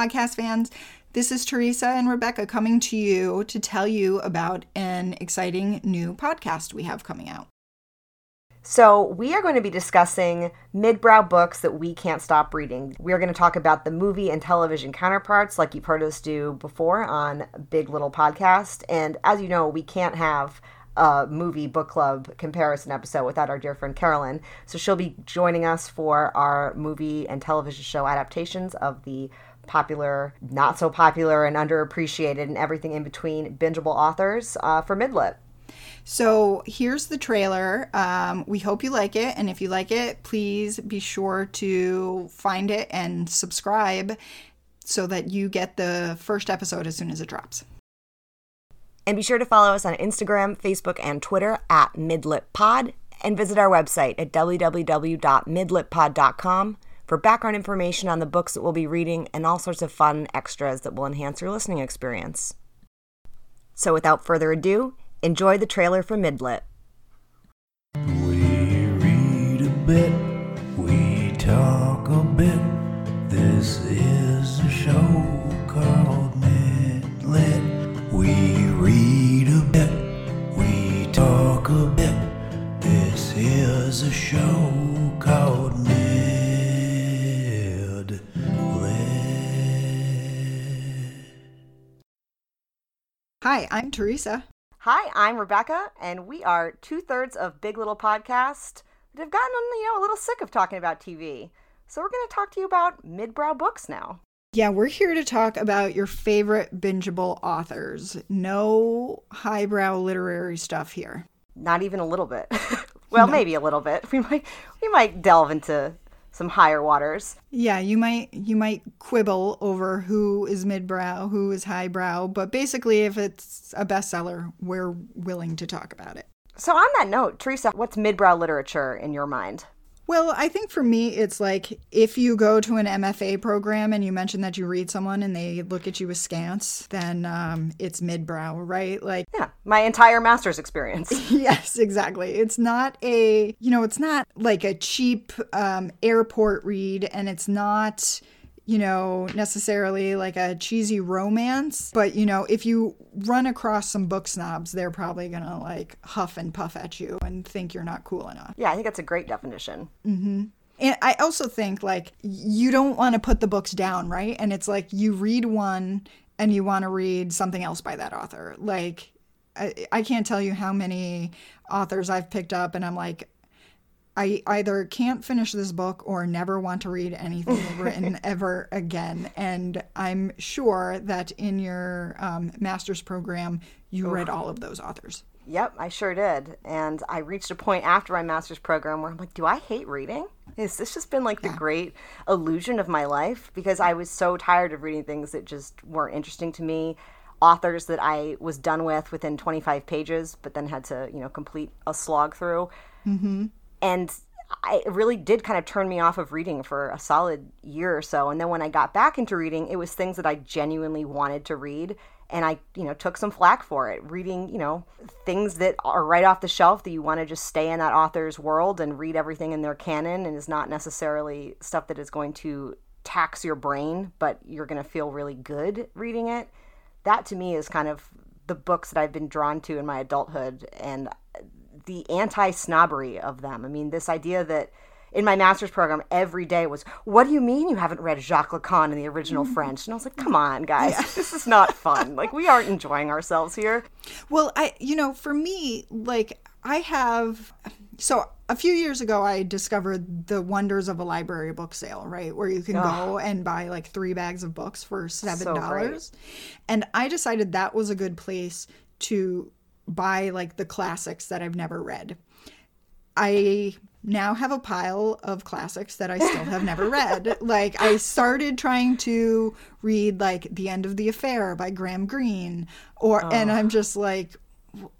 podcast fans. This is Teresa and Rebecca coming to you to tell you about an exciting new podcast we have coming out. So, we are going to be discussing midbrow books that we can't stop reading. We are going to talk about the movie and television counterparts, like you've heard us do before on Big Little Podcast. And as you know, we can't have a movie book club comparison episode without our dear friend Carolyn. So, she'll be joining us for our movie and television show adaptations of the popular, not so popular, and underappreciated, and everything in between bingeable authors uh, for Midlit. So here's the trailer. Um, we hope you like it. And if you like it, please be sure to find it and subscribe so that you get the first episode as soon as it drops. And be sure to follow us on Instagram, Facebook, and Twitter at MidlitPod and visit our website at www.midlitpod.com for background information on the books that we'll be reading and all sorts of fun extras that will enhance your listening experience. So without further ado, enjoy the trailer for Midlit. We read a bit, we talk a bit. I'm Teresa. Hi, I'm Rebecca, and we are two thirds of Big Little Podcast that have gotten you know a little sick of talking about TV. So we're going to talk to you about midbrow books now. Yeah, we're here to talk about your favorite bingeable authors. No highbrow literary stuff here. Not even a little bit. well, No. maybe a little bit. We might we might delve into some higher waters. Yeah, you might you might quibble over who is midbrow, who is highbrow, but basically if it's a bestseller, we're willing to talk about it. So on that note, Teresa, what's midbrow literature in your mind? Well, I think for me, it's like if you go to an MFA program and you mention that you read someone and they look at you askance, then um, it's midbrow, right? Like, Yeah, my entire master's experience. yes, exactly. It's not a, you know, it's not like a cheap um, airport read and it's not, you know, necessarily like a cheesy romance. But, you know, if you run across some book snobs, they're probably going to like huff and puff at you and think you're not cool enough. yeah, I think that's a great definition. Mm-hmm. And I also think like you don't want to put the books down, right? And it's like you read one and you want to read something else by that author. Like I, I can't tell you how many authors I've picked up and I'm like I either can't finish this book or never want to read anything written ever again. And I'm sure that in your um, master's program, you read all of those authors. Yep, I sure did. And I reached a point after my master's program where I'm like, do I hate reading? Has this just been like the great illusion of my life? Because I was so tired of reading things that just weren't interesting to me. Authors that I was done with within 25 pages, but then had to, you know, complete a slog through. Mm-hmm. And I, it really did kind of turn me off of reading for a solid year or so. And then when I got back into reading, it was things that I genuinely wanted to read. And I, you know, took some flack for it. Reading, you know, things that are right off the shelf that you want to just stay in that author's world and read everything in their canon and is not necessarily stuff that is going to tax your brain, but you're going to feel really good reading it. That to me is kind of the books that I've been drawn to in my adulthood and the anti snobbery of them. I mean, this idea that in my master's program every day was, What do you mean you haven't read Jacques Lacan in the original French? And I was like, Come on, guys, this is not fun. Like, we aren't enjoying ourselves here. Well, I, you know, for me, like, I have, so a few years ago, I discovered the wonders of a library book sale, right? Where you can go and buy like three bags of books for $7. and I decided that was a good place to buy like the classics that I've never read. I now have a pile of classics that I still have never read. Like I started trying to read like The End of the Affair by Graham Greene or and oh. I'm just like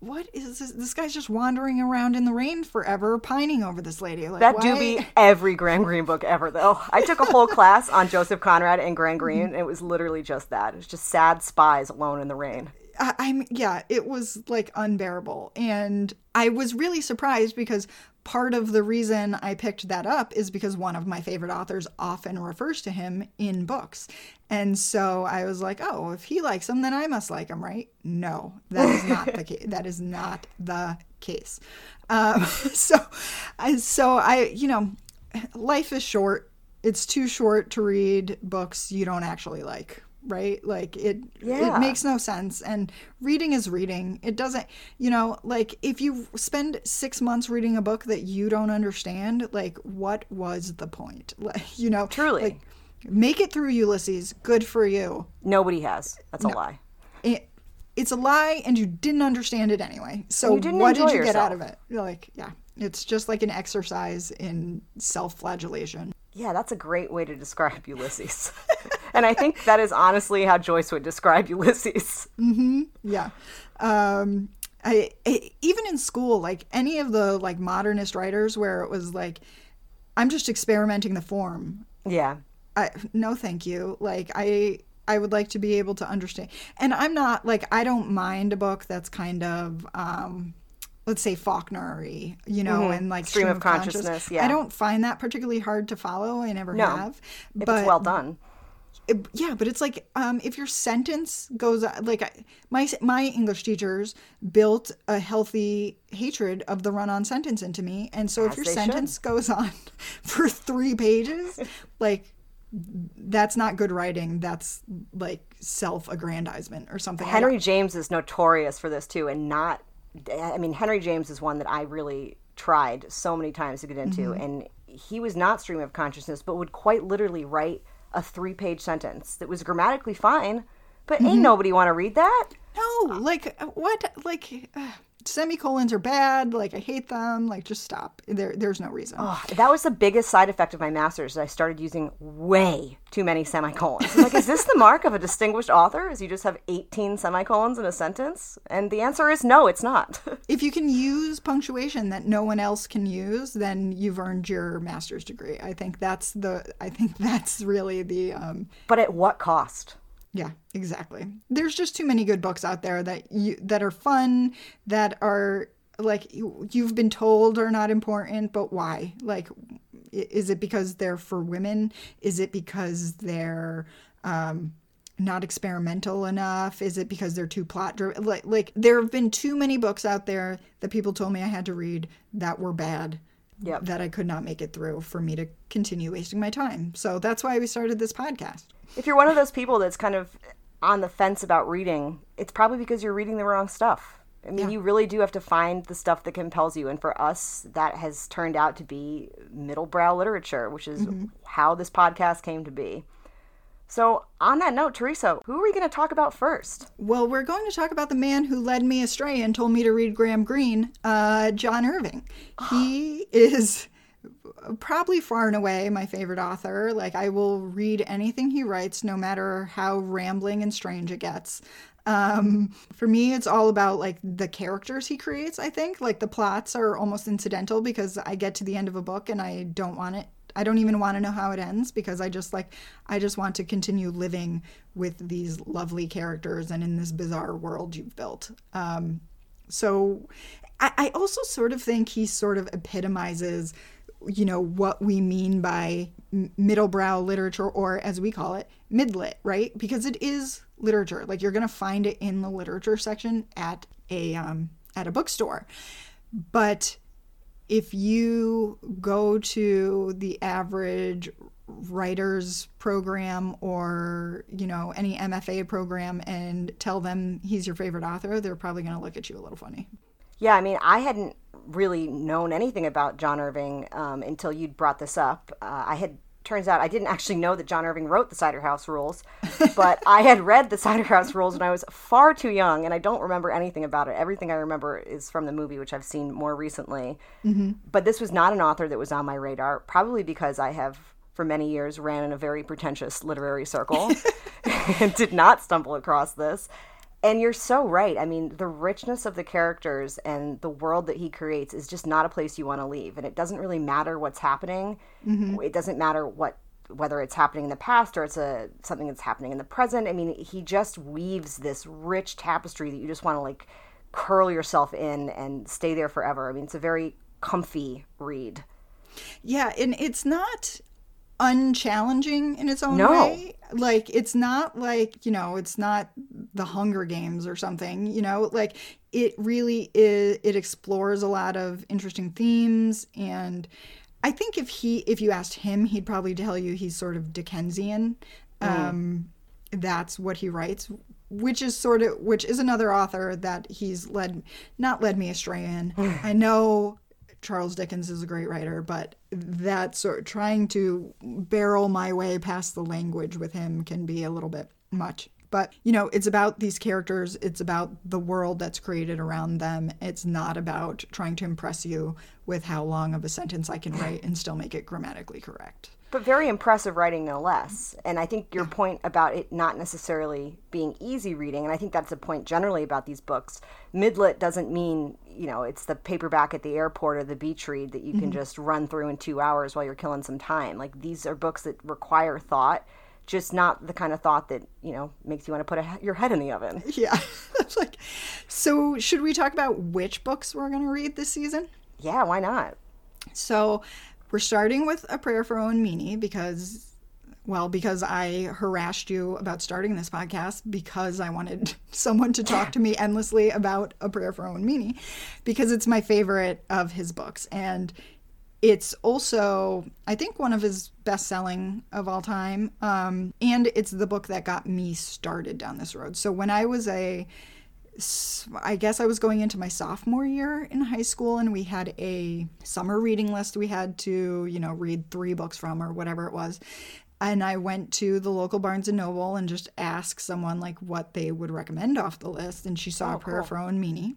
what is this? This guy's just wandering around in the rain forever, pining over this lady. Like, That do be every Graham Greene book ever, though. I took a whole class on Joseph Conrad and Graham Greene, and it was literally just that. It was just sad spies alone in the rain. I'm yeah, it was like unbearable, and I was really surprised because part of the reason I picked that up is because one of my favorite authors often refers to him in books. And so I was like, oh, if he likes him, then I must like him, right? No, that is not the case. That is not the case. Um, so, so I, you know, life is short. It's too short to read books you don't actually like right? Like it Yeah. it makes no sense. And reading is reading. It doesn't you know like if you spend six months reading a book that you don't understand like what was the point? Like you know Truly. like make it through ulysses. Good for you. Nobody has. That's a lie. it, it's a lie and you didn't understand it anyway. So what did you get out of it? You're like yeah it's just like an exercise in self-flagellation. Yeah, that's a great way to describe Ulysses. and I think that is honestly how Joyce would describe Ulysses. Yeah. Um I, I even in school like any of the like modernist writers where it was like I'm just experimenting the form. Yeah. I no thank you. Like I I would like to be able to understand. And I'm not like I don't mind a book that's kind of um let's say Faulkner-y, you know, and like Mm-hmm. Stream of consciousness, yeah. I don't find that particularly hard to follow. I never No. have. But it's well done. Yeah, but it's like um, if your sentence goes like I- my my English teachers built a healthy hatred of the run-on sentence into me, and so if your they should. sentence goes on for three pages, like that's not good writing. That's like self-aggrandizement or something. Henry James is notorious for this too, and not. I mean, Henry James is one that I really tried so many times to get into, and he was not stream of consciousness, but would quite literally write a three-page sentence that was grammatically fine, but ain't nobody want to read that. No, like uh, what? Like uh, semicolons are bad. Like I hate them. Like just stop. There, there's no reason. Oh, That was the biggest side effect of my master's. I started using way too many semicolons. I'm like, is this the mark of a distinguished author? Is you just have 18 semicolons in a sentence? And the answer is no, it's not. If you can use punctuation that no one else can use, then you've earned your master's degree. I think that's the. I think that's really the. Um, but at what cost? Yeah, exactly. There's just too many good books out there that you that are fun, that are like you, you've been told are not important, but why? Like, is it because they're for women? Is it because they're um, not experimental enough? Is it because they're too plot driven? Like, like there have been too many books out there that people told me I had to read that were bad. Yep. That I could not make it through for me to continue wasting my time. So that's why we started this podcast. If you're one of those people that's kind of on the fence about reading, it's probably because you're reading the wrong stuff. I mean, you really do have to find the stuff that compels you. And for us, that has turned out to be middle brow literature, which is mm-hmm. how this podcast came to be. So, on that note, Teresa, who are we going to talk about first? Well, we're going to talk about the man who led me astray and told me to read Graham Greene, uh, John Irving. He is probably far and away my favorite author. Like, I will read anything he writes, no matter how rambling and strange it gets. Um, for me, it's all about like the characters he creates, I think. Like, the plots are almost incidental because I get to the end of a book and I don't want it I don't even want to know how it ends because I just like I just want to continue living with these lovely characters and in this bizarre world you've built. Um, so I, I also sort of think he sort of epitomizes, you know, what we mean by middlebrow literature or as we call it, midlit, right? Because it is literature. Like you're gonna find it in the literature section at a um, at a bookstore, but if you go to the average writers program or you know any mfa program and tell them he's your favorite author they're probably going to look at you a little funny Yeah, I mean, I hadn't really known anything about John Irving um, until you'd brought this up. Uh, I had turns out I didn't actually know that John Irving wrote the Cider House Rules, but I had read the Cider House Rules when I was far too young, and I don't remember anything about it. Everything I remember is from the movie, which I've seen more recently. Mm-hmm. But this was not an author that was on my radar, probably because I have. For many years, ran in a very pretentious literary circle and did not stumble across this. And you're so right. I mean, the richness of the characters and the world that he creates is just not a place you want to leave. And it doesn't really matter what's happening. Mm-hmm. It doesn't matter what whether it's happening in the past or it's a something that's happening in the present. I mean, he just weaves this rich tapestry that you just want to like curl yourself in and stay there forever. I mean, it's a very comfy read. Yeah, and it's not unchallenging in its own No. way. Like it's not like, you know, it's not the Hunger Games or something, you know, like it really is it explores a lot of interesting themes and I think if he if you asked him, he'd probably tell you he's sort of Dickensian. Um that's what he writes, which is sort of which is another author that he's led not led me astray in. I know Charles Dickens is a great writer, but that sort of trying to barrel my way past the language with him can be a little bit much. But you know, it's about these characters, it's about the world that's created around them. It's not about trying to impress you with how long of a sentence I can write and still make it grammatically correct. But very impressive writing, no less. And I think your point about it not necessarily being easy reading, and I think that's a point generally about these books. midlit doesn't mean, you know, it's the paperback at the airport or the beach read that you can mm-hmm. just run through in two hours while you're killing some time. Like these are books that require thought, just not the kind of thought that, you know, makes you want to put a, your head in the oven. Yeah. It's like so should we talk about which books we're going to read this season? Yeah, why not? So we're starting with a prayer for Owen Meany because, well, because I harassed you about starting this podcast because I wanted someone to talk to me endlessly about a prayer for Owen Meany because it's my favorite of his books. And it's also, I think, one of his best selling of all time. Um, and it's the book that got me started down this road. So when I was a I guess I was going into my sophomore year in high school, and we had a summer reading list we had to, you know, read three books from or whatever it was. And I went to the local Barnes and Noble and just asked someone like what they would recommend off the list, and she saw oh, a prayer for Owen Meany,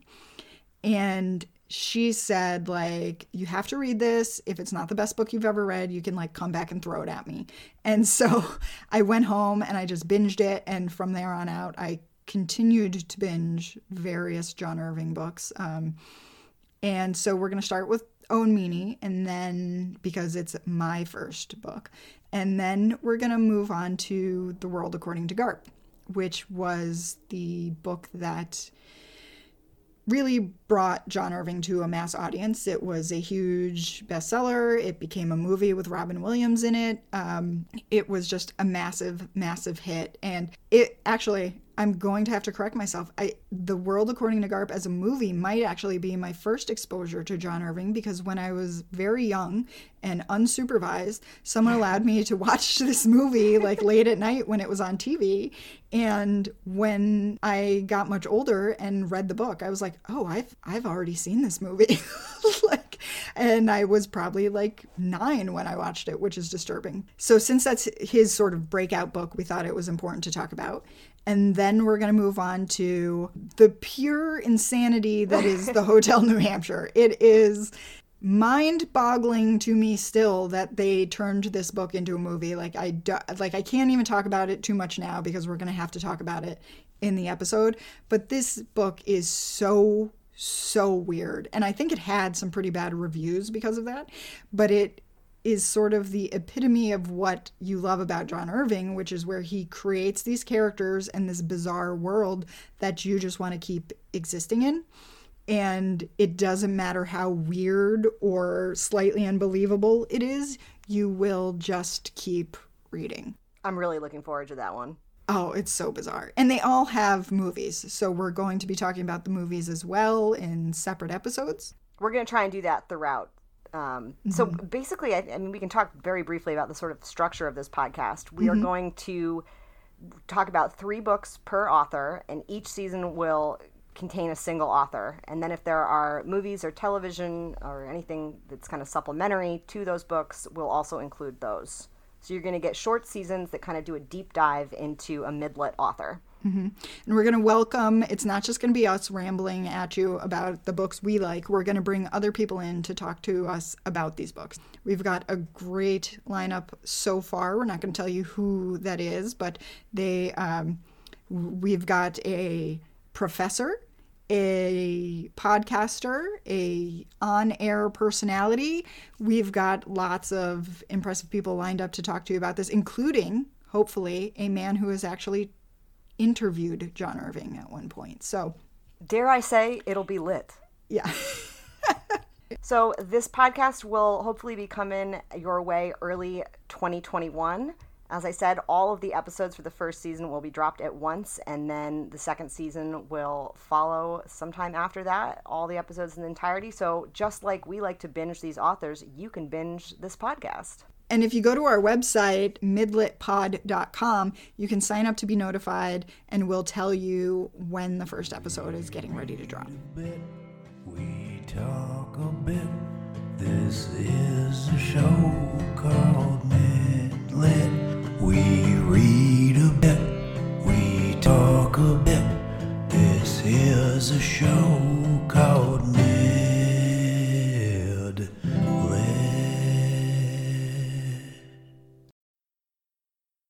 and she said like you have to read this. If it's not the best book you've ever read you can like come back and throw it at me. And so i went home and i just binged it and from there on out i continued to binge various John Irving books. Um, and so we're going to start with Owen Meany, and then because it's my first book, and then we're going to move on to The World According to Garp, which was the book that really brought John Irving to a mass audience. It was a huge bestseller. It became a movie with Robin Williams in it. Um, it was just a massive, massive hit. And it actually, I'm going to have to correct myself. I The World According to Garp as a movie might actually be my first exposure to John Irving because when I was very young and unsupervised, someone allowed me to watch this movie like late at night when it was on TV. And when I got much older and read the book, I was like, "Oh, I've I've already seen this movie." like and I was probably like 9 when I watched it, which is disturbing. So since that's his sort of breakout book, we thought it was important to talk about. And then we're going to move on to the pure insanity that is the Hotel New Hampshire. It is mind boggling to me still that they turned this book into a movie. Like i do, like i can't even talk about it too much now because we're going to have to talk about it in the episode. But this book is so so weird. And i think it had some pretty bad reviews because of that. But it is sort of the epitome of what you love about John Irving, which is where he creates these characters and this bizarre world that you just want to keep existing in. And it doesn't matter how weird or slightly unbelievable it is, you will just keep reading. I'm really looking forward to that one. Oh, it's so bizarre. And they all have movies. So we're going to be talking about the movies as well in separate episodes. We're going to try and do that throughout. Um, So basically, I, I mean, we can talk very briefly about the sort of structure of this podcast. We are going to talk about three books per author, and each season will contain a single author. And then if there are movies or television or anything that's kind of supplementary to those books, we'll also include those. So you're going to get short seasons that kind of do a deep dive into a midlit author. And we're going to welcome, it's not just going to be us rambling at you about the books we like. We're going to bring other people in to talk to us about these books. We've got a great lineup so far. We're not going to tell you who that is, but they, um, we've got a professor, a podcaster, a on-air personality. We've got lots of impressive people lined up to talk to you about this, including hopefully a man who has actually interviewed John Irving at one point. So, Dare I say, it'll be lit. yeah. So, this podcast will hopefully be coming your way early 2021. As I said, all of the episodes for the first season will be dropped at once, and then the second season will follow sometime after that, all the episodes in the entirety. So, just like we like to binge these authors, you can binge this podcast. And if you go to our website, midlitpod.com, you can sign up to be notified and we'll tell you when the first episode is getting ready to drop. We talk a bit. This is a show called Midlit. We read a bit. We talk a bit. This is a show